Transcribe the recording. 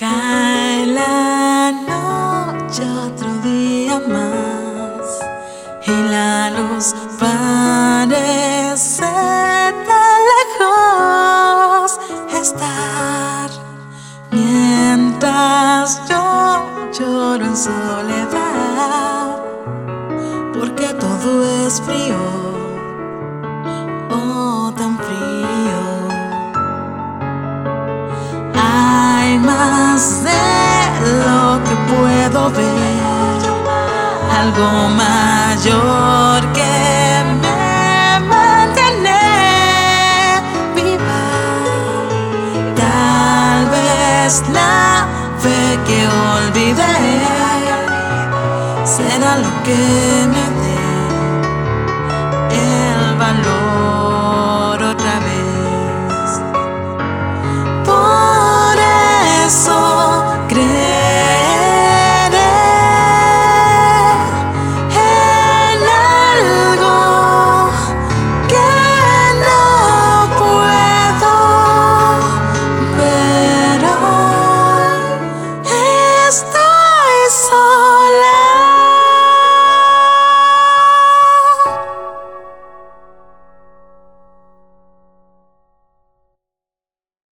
Cae la noche otro día más y la luz parece tan lejos estar mientras yo lloro en soledad porque todo es frío. Algo mayor que me mantiene viva. Tal vez la fe que olvidé será lo que me